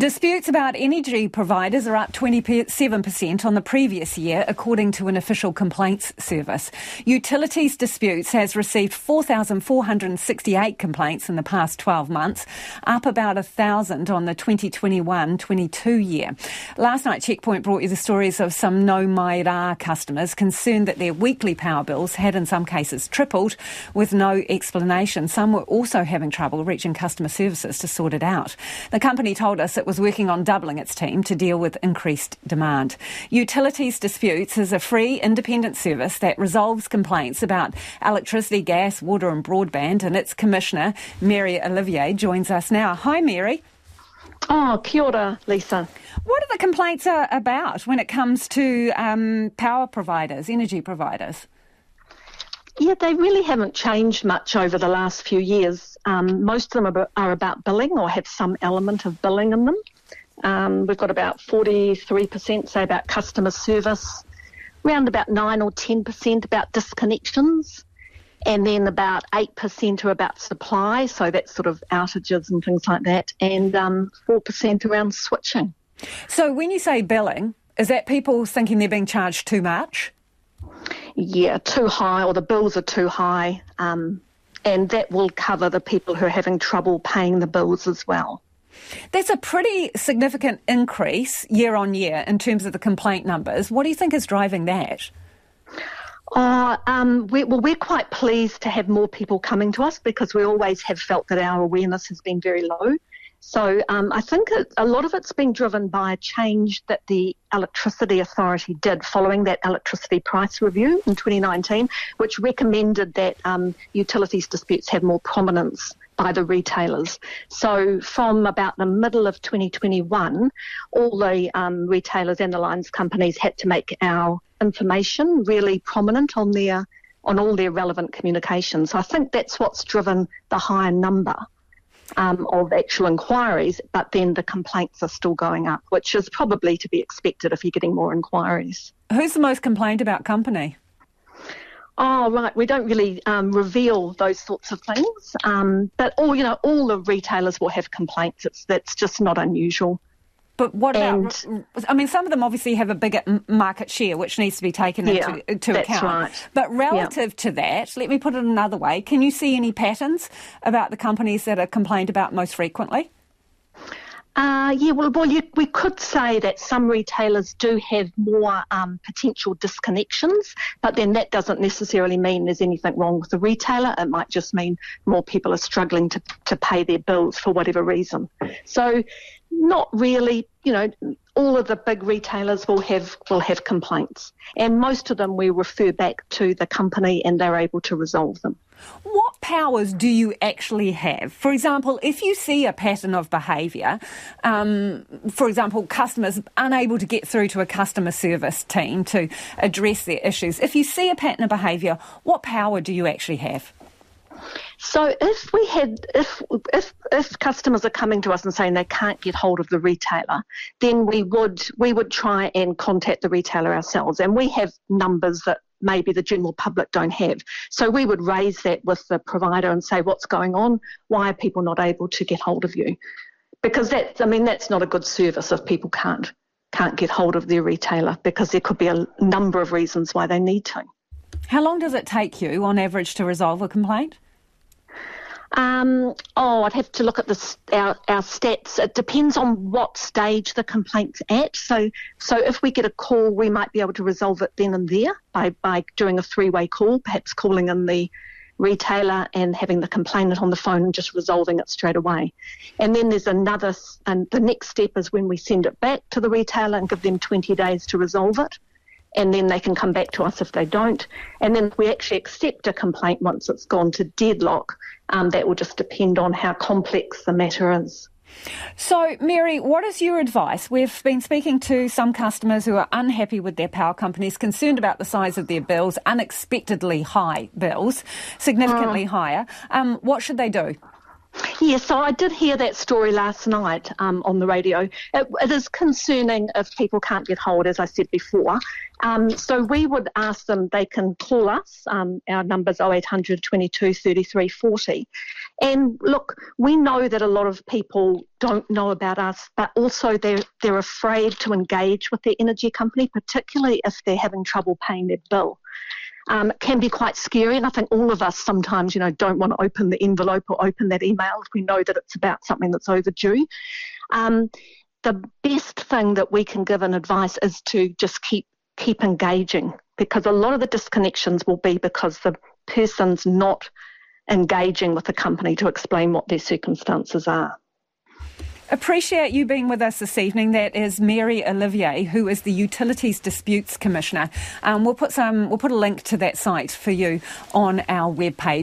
Disputes about energy providers are up 27% on the previous year, according to an official complaints service. Utilities Disputes has received 4,468 complaints in the past 12 months, up about 1,000 on the 2021-22 year. Last night, Checkpoint brought you the stories of some Nau Mai Rā customers concerned that their weekly power bills had in some cases tripled with no explanation. Some were also having trouble reaching customer services to sort it out. The company told us it was working on doubling its team to deal with increased demand. Utilities Disputes is a free independent service that resolves complaints about electricity, gas, water and broadband and its commissioner, Mary Ollivier, joins us now. Hi Mary. Oh, kia ora, Lisa. What are the complaints about when it comes to um, power providers, energy providers? Yeah, they really haven't changed much over the last few years. Um, most of them are about billing or have some element of billing in them. Um, we've got about 43% say about customer service, around about 9 or 10% about disconnections, and then about 8% are about supply, so that's sort of outages and things like that, and um, 4% around switching. So when you say billing, is that people thinking they're being charged too much? yeah, too high or the bills are too high. Um, and that will cover the people who are having trouble paying the bills as well. That's a pretty significant increase year on year in terms of the complaint numbers. What do you think is driving that? Uh, um, we, well, we're quite pleased to have more people coming to us because we always have felt that our awareness has been very low. So um, I think a lot of it's been driven by a change that the Electricity Authority did following that electricity price review in 2019, which recommended that um, utilities disputes have more prominence by the retailers. So from about the middle of 2021, all the um, retailers and the lines companies had to make our information really prominent on their on all their relevant communications. So I think that's what's driven the higher number um, of actual inquiries, but then the complaints are still going up, which is probably to be expected if you're getting more inquiries. Who's the most complained about company? Oh right, we don't really um, reveal those sorts of things, um, but all you know, all the retailers will have complaints. It's that's just not unusual. But what about? And, I mean, some of them obviously have a bigger market share, which needs to be taken yeah, into, into account. Right. But relative yeah. to that, let me put it another way: Can you see any patterns about the companies that are complained about most frequently? Uh, yeah, well, well you, we could say that some retailers do have more um, potential disconnections, but then that doesn't necessarily mean there's anything wrong with the retailer. It might just mean more people are struggling to, to pay their bills for whatever reason. So not really, you know, all of the big retailers will have will have complaints, and most of them we refer back to the company, and they're able to resolve them. What powers do you actually have? For example, if you see a pattern of behaviour, um, for example, customers unable to get through to a customer service team to address their issues, if you see a pattern of behaviour, what power do you actually have? So if we had, if, if, if customers are coming to us and saying they can't get hold of the retailer, then we would, we would try and contact the retailer ourselves. And we have numbers that maybe the general public don't have. So we would raise that with the provider and say, what's going on? Why are people not able to get hold of you? Because that, I mean, that's not a good service if people can't can't get hold of their retailer because there could be a number of reasons why they need to. How long does it take you on average to resolve a complaint? Um, oh, I'd have to look at our, our stats. It depends on what stage the complaint's at. So, so if we get a call, we might be able to resolve it then and there by, by doing a three-way call, perhaps calling in the retailer and having the complainant on the phone and just resolving it straight away. And then there's another, and the next step is when we send it back to the retailer and give them 20 days to resolve it and then they can come back to us if they don't. And then we actually accept a complaint once it's gone to deadlock, um, that will just depend on how complex the matter is. So, Mary, what is your advice? We've been speaking to some customers who are unhappy with their power companies, concerned about the size of their bills, unexpectedly high bills, significantly uh. higher. Um, what should they do? Yeah, so I did hear that story last night um, on the radio. It, it is concerning if people can't get hold, as I said before. Um, so we would ask them, they can call us. Um, our number's 0800 22 33 40. And look, we know that a lot of people don't know about us, but also they're, they're afraid to engage with their energy company, particularly if they're having trouble paying their bill um, can be quite scary. And I think all of us sometimes, you know, don't want to open the envelope or open that email if we know that it's about something that's overdue. Um, the best thing that we can give in advice is to just keep keep engaging because a lot of the disconnections will be because the person's not engaging with the company to explain what their circumstances are. Appreciate you being with us this evening. That is Mary Ollivier, who is the Utilities Disputes Commissioner. Um, we'll put some, we'll put a link to that site for you on our webpage.